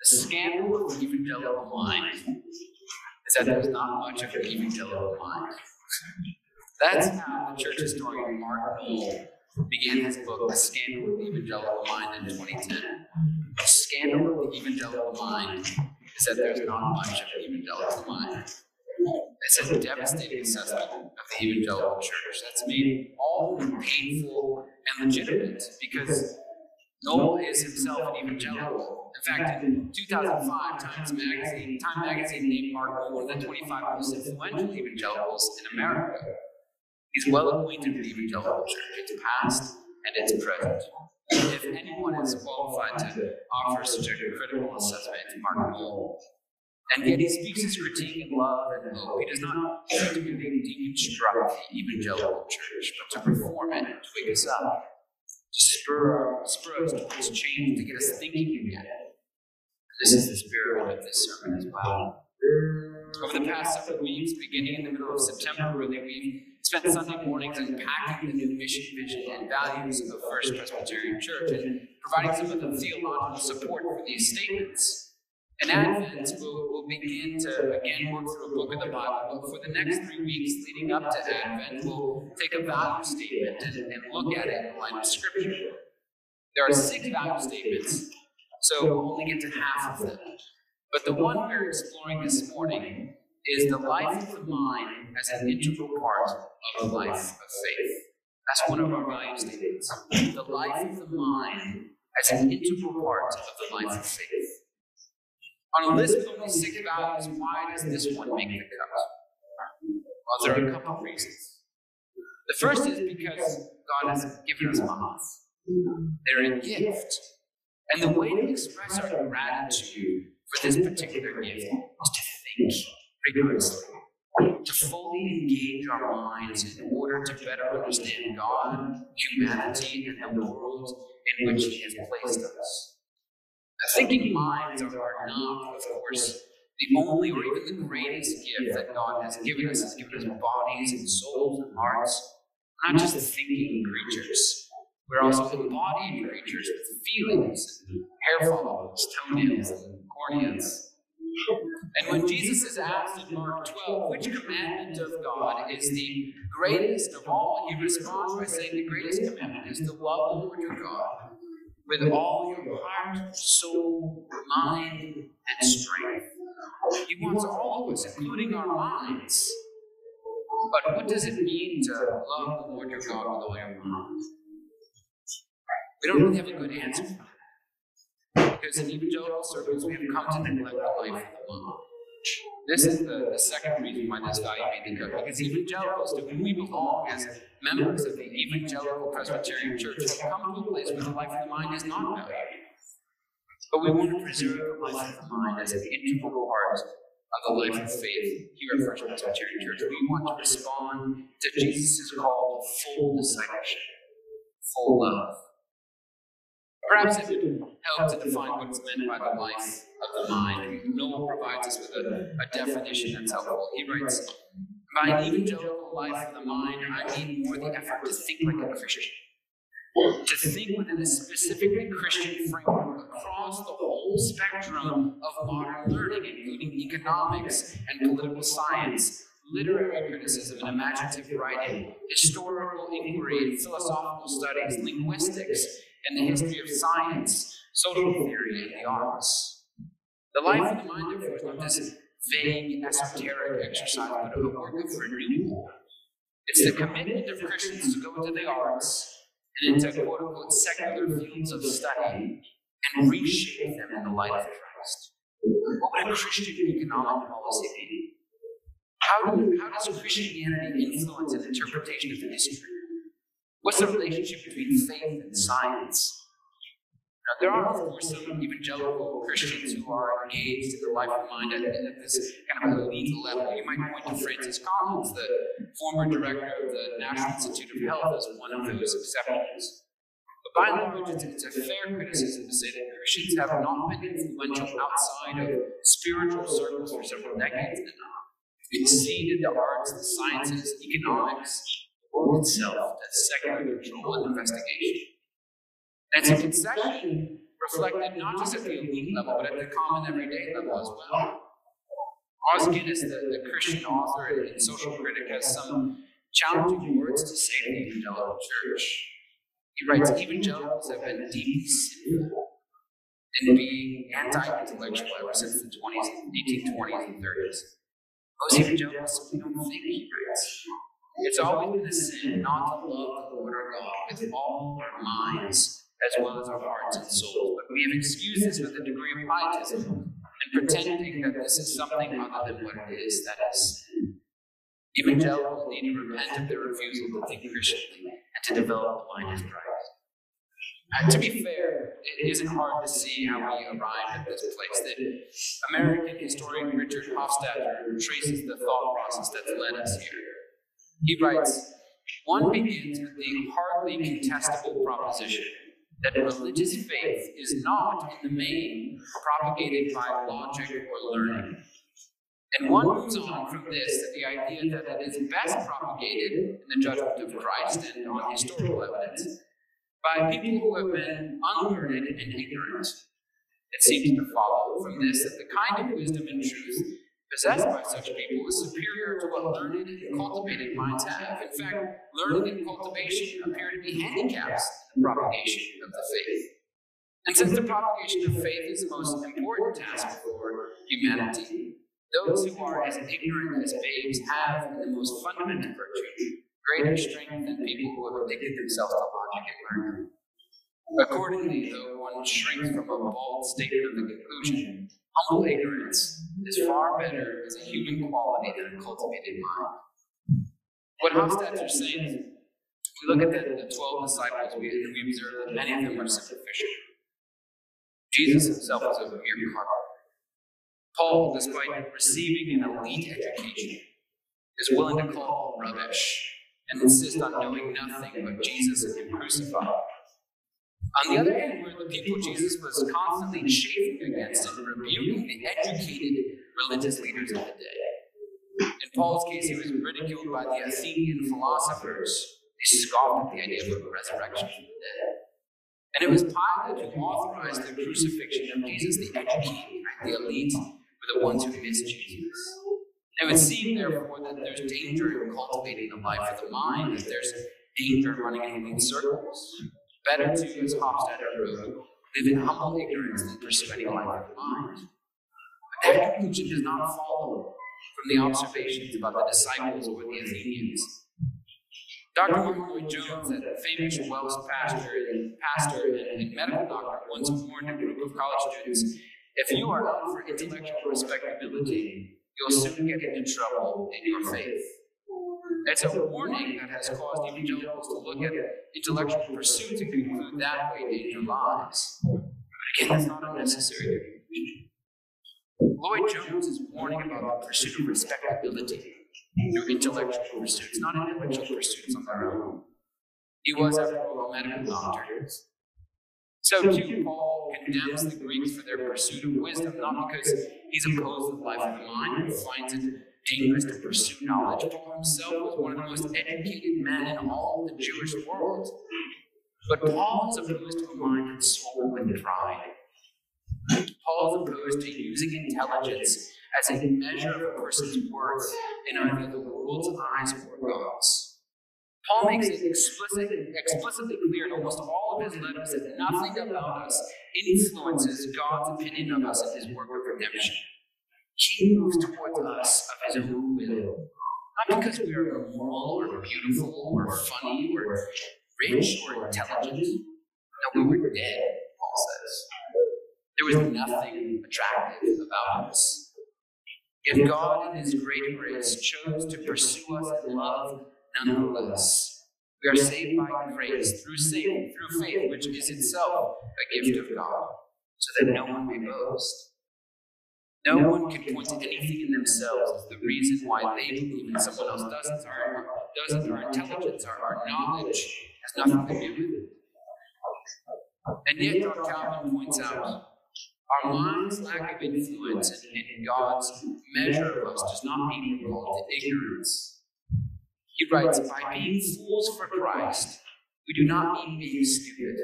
The scandal of evangelical mind is that there's not much of an evangelical mind. That's how the church historian Mark Noll began his book, The Scandal of the Evangelical Mind, in 2010. The scandal of the evangelical mind is that there's not much of an evangelical mind. It's a devastating assessment of the evangelical church that's made all painful and legitimate because Noll is himself an evangelical. In fact, in 2005, Times Magazine, Time Magazine named Mark one of the 25 most influential evangelicals in America. He's well acquainted with the evangelical church, its past and its present. If anyone is qualified to offer such a critical assessment, it's Mark. And yet he speaks his critique in love and hope. He does not seek to deconstruct the evangelical church, but to reform it, to wake us up, to spur, spur us towards change, to get us thinking again. This is the spirit of this sermon as well. Over the past several weeks, beginning in the middle of September, really, we've spent Sunday mornings unpacking the new mission, vision, and values of First Presbyterian Church and providing some of the theological support for these statements. In Advent, we'll, we'll begin to again work through a book of the Bible, but for the next three weeks leading up to Advent, we'll take a value statement and, and look at it in light of Scripture. There are six value statements, so we'll only get to half of them. But the one we're exploring this morning is the life of the mind as an integral part of the life of faith. That's one of our value statements. The life of the mind as an integral part of the life of faith. On a list with only six values, why does this one make the cut? Well, there are a couple of reasons. The first is because God has given us minds. They're a gift. And the way to express our gratitude for this particular gift is to think rigorously, to fully engage our minds in order to better understand God, humanity, and the world in which He has placed us. Thinking minds are not, of course, the only or even the greatest gift that God has given us. He's given us bodies and souls and hearts. We're not just thinking creatures. We're also embodied creatures with feelings, hair follicles, toenails, corneas. And when Jesus is asked in Mark 12, which commandment of God is the greatest of all, he responds by saying the greatest commandment is to love the Lord your God with all your heart, soul, mind, and strength. He wants all of us, including our minds. But what does it mean to love the Lord your God with all your mind? We don't really have a good answer for that. Because in evangelical circles, we have come to neglect the life of the mind. This is the, the second reason why this value the cut. Because evangelicals, to whom we belong as members of the evangelical Presbyterian Church, have come to a place where the life of the mind is not valued. But we want to preserve the life of the mind as an integral part of the life of faith here at First Presbyterian Church. We want to respond to Jesus' call to full discipleship, full love. Perhaps it would help to define what is meant by the life of the mind. Noll provides us with a, a definition that's helpful. He writes, By an evangelical life of the mind, I mean more the effort to think like a Christian. To think within a specifically Christian framework across the whole spectrum of modern learning, including economics and political science, literary criticism and imaginative writing, historical inquiry and philosophical studies, linguistics, and the history of science, social theory, and the arts. The life of the mind, therefore, is not this vague, esoteric exercise, but a work of renewal. It's the commitment of Christians to go into the arts and into quote unquote secular fields of study and reshape them in the light of Christ. What would a Christian economic policy be? How, how does Christianity influence an interpretation of the history? What's the relationship between faith and science? Now, there are, of course, some evangelical Christians who are engaged in the life of mind at, at this kind of elite level. You might point to Francis Collins, the former director of the National Institute of Health, as one of those exceptions. But by and large, it's, it's a fair criticism to say that Christians have not been influential outside of spiritual circles for several decades now. We've exceeded the arts, the sciences, economics, itself as secular control and investigation. That's a concession reflected not just at the elite level, but at the common everyday level as well. Os Guinness, the, the Christian author and social critic, has some challenging words to say to the evangelical church. He writes, Evangelicals have been deeply sinful in being anti-intellectual ever since the 20s, 1820s and 30s. Most evangelicals simply don't think, he writes. It's always been a sin not to love the Lord our God with all our minds as well as our hearts and souls, but we have excused this with a degree of pietism and pretending that this is something other than what it is, that is sin. Evangelicals need to repent of their refusal to think Christianly and to develop the mind of Christ. And to be fair, it isn't hard to see how we arrived at this place. That American historian Richard Hofstadter traces the thought process that's led us here. He writes, one begins with the hardly contestable proposition that religious faith is not, in the main, propagated by logic or learning. And one moves on from this to the idea that it is best propagated in the judgment of Christ and on historical evidence by people who have been unlearned and ignorant. It seems to follow from this that the kind of wisdom and truth possessed by such people is superior to what learned and cultivated minds have. In fact, learning and cultivation appear to be handicaps in the propagation of the faith. And since the propagation of faith is the most important task for humanity, those who are as ignorant as babes have, the most fundamental virtue, greater strength than people who have addicted themselves to logic and learning. Accordingly, though one shrinks from a bald statement of the conclusion, humble ignorance is far better as a human quality than a cultivated mind. What Hofstadter is saying is, we look at the, the 12 disciples, we, we observe that many of them are superficial. Jesus himself was a mere carpenter. Paul, despite receiving an elite education, is willing to call rubbish and insist on knowing nothing but Jesus and Him crucified. On the other hand, were the people Jesus was constantly chafing against and rebuking the educated religious leaders of the day. In Paul's case, he was ridiculed by the Athenian philosophers. They scoffed at the idea of a resurrection from the dead. And it was Pilate who authorized the crucifixion of Jesus. The educated, the elite, were the ones who missed Jesus. It would seem, therefore, that there's danger in cultivating the life of the mind, that there's danger in running in circles. Better to, as Hofstadter wrote, live in humble ignorance than pursue any life of mind. But that conclusion does not follow from the observations about the disciples or the Athenians. Dr. Martyn Lloyd-Jones, a famous Welsh pastor and pastor and medical doctor, once warned a group of college students if you are out for intellectual respectability, you'll soon get into trouble in your faith. It's a warning that has caused evangelicals to look at intellectual pursuits and conclude that way danger lies. But again, that's not unnecessary Lloyd-Jones is warning about the pursuit of respectability through intellectual pursuits, not intellectual pursuits on their own. He was, a medical doctor. So, too, Paul condemns the Greeks for their pursuit of wisdom, not because he's opposed to the life of the mind and finds it dangerous to pursue knowledge. Paul himself was one of the most educated men in all the Jewish world. But Paul is opposed to a mind that's swollen with pride. Paul is opposed to using intelligence as a measure of a person's worth in either the world's eyes or God's. Paul makes it explicit, explicitly clear in almost all of his letters that nothing about us influences God's opinion of us and his work of redemption. He moves towards oh, us of his own will. Not because we are moral or beautiful or funny or rich or intelligent. No, we were dead, Paul says. There was nothing attractive about us. Yet God, in His great grace, chose to pursue us in love nonetheless. We are saved by grace through faith, through faith, which is itself a gift of God, so that no one may boast. No one can point to anything in themselves as the reason why they believe in someone else doesn't. Our, doesn't. Our intelligence, our, our knowledge has nothing to do with it. And yet, Dr. Calvin points out our mind's lack of influence in, in God's measure of us does not mean we're called to ignorance. He writes, By being fools for Christ, we do not mean being stupid.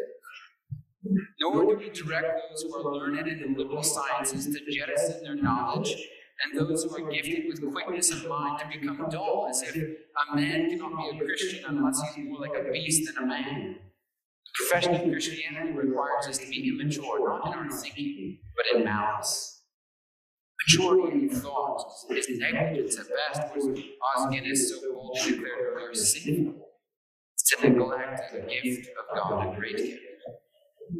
Nor do we direct those who are learned in the liberal sciences to jettison their knowledge, and those who are gifted with quickness of mind to become dull, as if a man cannot be a Christian unless he's more like a beast than a man. The profession of Christianity requires us to be immature, not in our thinking, but in malice. Maturity in thought is negligence at best, whereas Os so boldly declared earlier sinful. It's to neglect a gift of God, a great gift.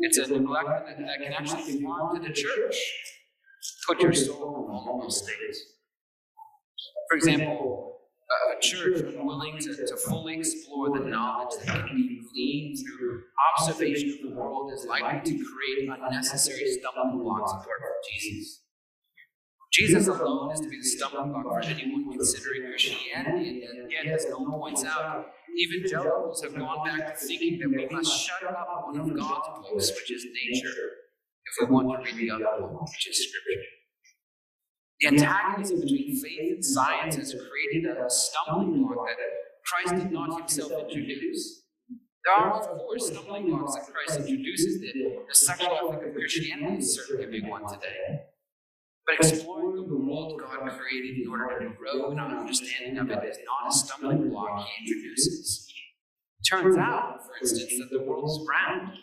It's a neglect that, that can actually harm to the church. Put your soul in vulnerable states. For example, a church unwilling to, to fully explore the knowledge that can be gleaned through observation of the world is likely to create unnecessary stumbling blocks apart from Jesus. Jesus alone is to be the stumbling block for anyone considering Christianity, and yet, as Noll points out, evangelicals have gone back to thinking that we must shut up one of God's books, which is nature, if we want to read the other book, which is Scripture. The antagonism between faith and science has created a stumbling block that Christ did not himself introduce. There are, of course, stumbling blocks that Christ introduces. The, the sexual ethic of Christianity is certainly a big one today. But exploring the world God created in order to grow in our understanding of it is not a stumbling block He introduces. Turns out, for instance, that the world is round.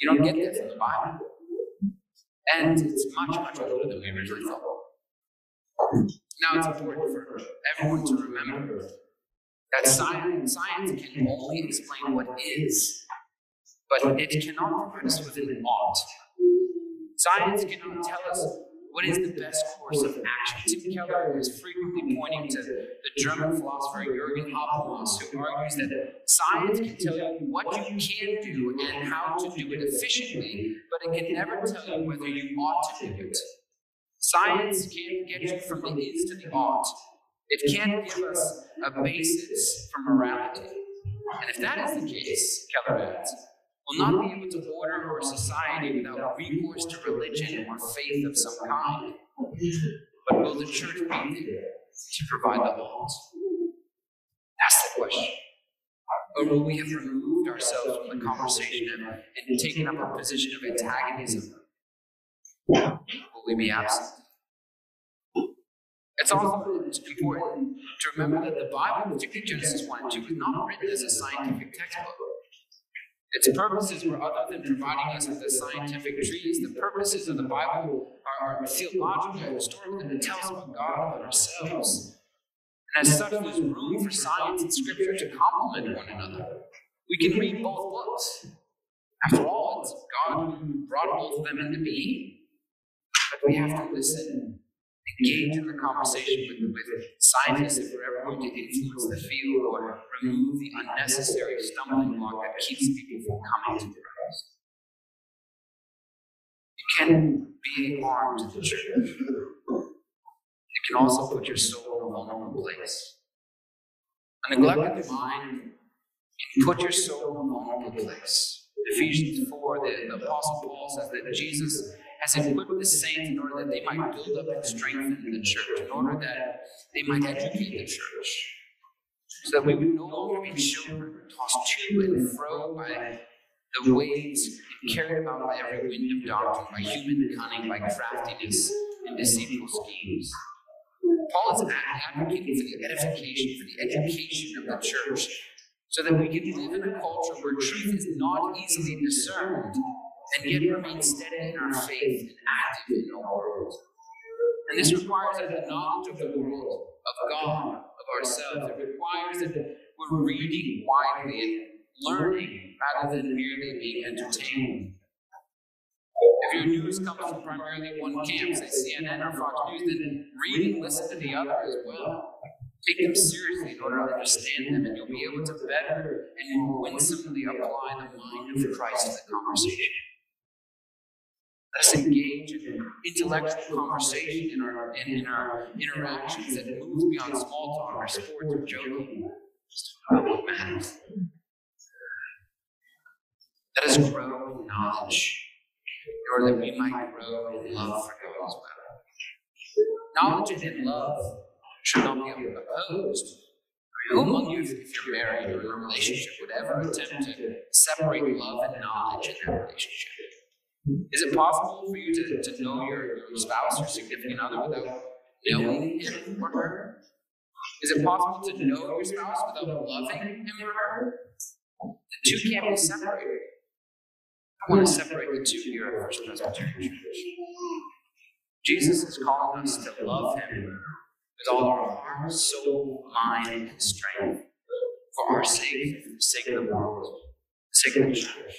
You don't get that from the Bible. And it's much, much older than we originally thought. Now, it's important for everyone to remember that science, science can only explain what is, but it cannot provide us with an ought. Science cannot tell us what is the best course of action. Tim Keller is frequently pointing to the German philosopher Jürgen Habermas, who argues that science can tell you what you can do and how to do it efficiently, but it can never tell you whether you ought to do it. Science can't get you from the is to the ought. It can't give us a basis for morality. And if that is the case, Keller adds, will not be mhm. able to order our society without recourse to religion or faith of some kind. But will the church be there to provide the laws? That's the question. Or will we have removed ourselves from the conversation and, and taken up a position of antagonism? Will we be absent? It's also important to remember that the Bible, particularly Genesis 1 and 2, was not written as a scientific textbook. Its purposes were other than providing us with the scientific trees. The purposes of the Bible are, are theological, historical, and it tells us about God and ourselves. And as such, there's room for science and scripture to complement one another. We can read both books. After all, it's God who brought both of them into being. But we have to listen engage in the conversation with, with scientists if we're ever going to influence the field or remove the unnecessary stumbling block that keeps people from coming to Christ. You can be a harm to the church. It can also put your soul in a vulnerable place. A neglected mind can put your soul in a vulnerable place. Ephesians 4, the, the Apostle Paul says that Jesus has equipped the saints in order that they might build up and strengthen the church, in order that they might educate the church, so that we would no longer be children tossed to and fro by the waves and carried about by every wind of doctrine, by human cunning, by craftiness and deceitful schemes. Paul is advocating for the edification, for the education of the church, so that we can live in a culture where truth is not easily discerned and yet remain steady in our faith and active in our world. And this requires a knowledge of the world, of God, of ourselves. It requires that we're reading widely and learning rather than merely being entertained. If your news comes from primarily one camp, say CNN or Fox News, then read and listen to the other as well. Take them seriously in order to understand them, and you'll be able to better and more winsomely apply the mind of Christ to the conversation. Let's engage in intellectual conversation in our, in, in our interactions that moves beyond small talk or sports or joking. Just about what matters. Let us grow in knowledge in order that we might grow in love for God as well. Knowledge and love should not be opposed. Who among you, if you're married or in a relationship, would ever attempt to separate love and knowledge in that relationship? Is it possible for you to, to know your, your spouse or significant other without knowing him or her? Is it possible to know your spouse without loving him or her? The two can't be separated. I want to separate the two here at First Presbyterian Church. Jesus is calling us to love him with all our heart, soul, mind, and strength for our sake, for the sake of the world, for the sake of the church.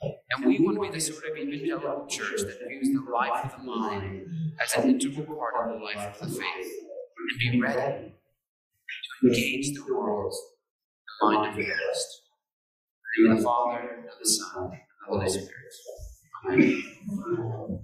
And we want to be the sort of evangelical church that views the life of the mind as an integral part of the life of the faith and be ready to engage the world the mind of the Christ. In the name of the Father, and of the Son, and of the Holy Spirit. Amen.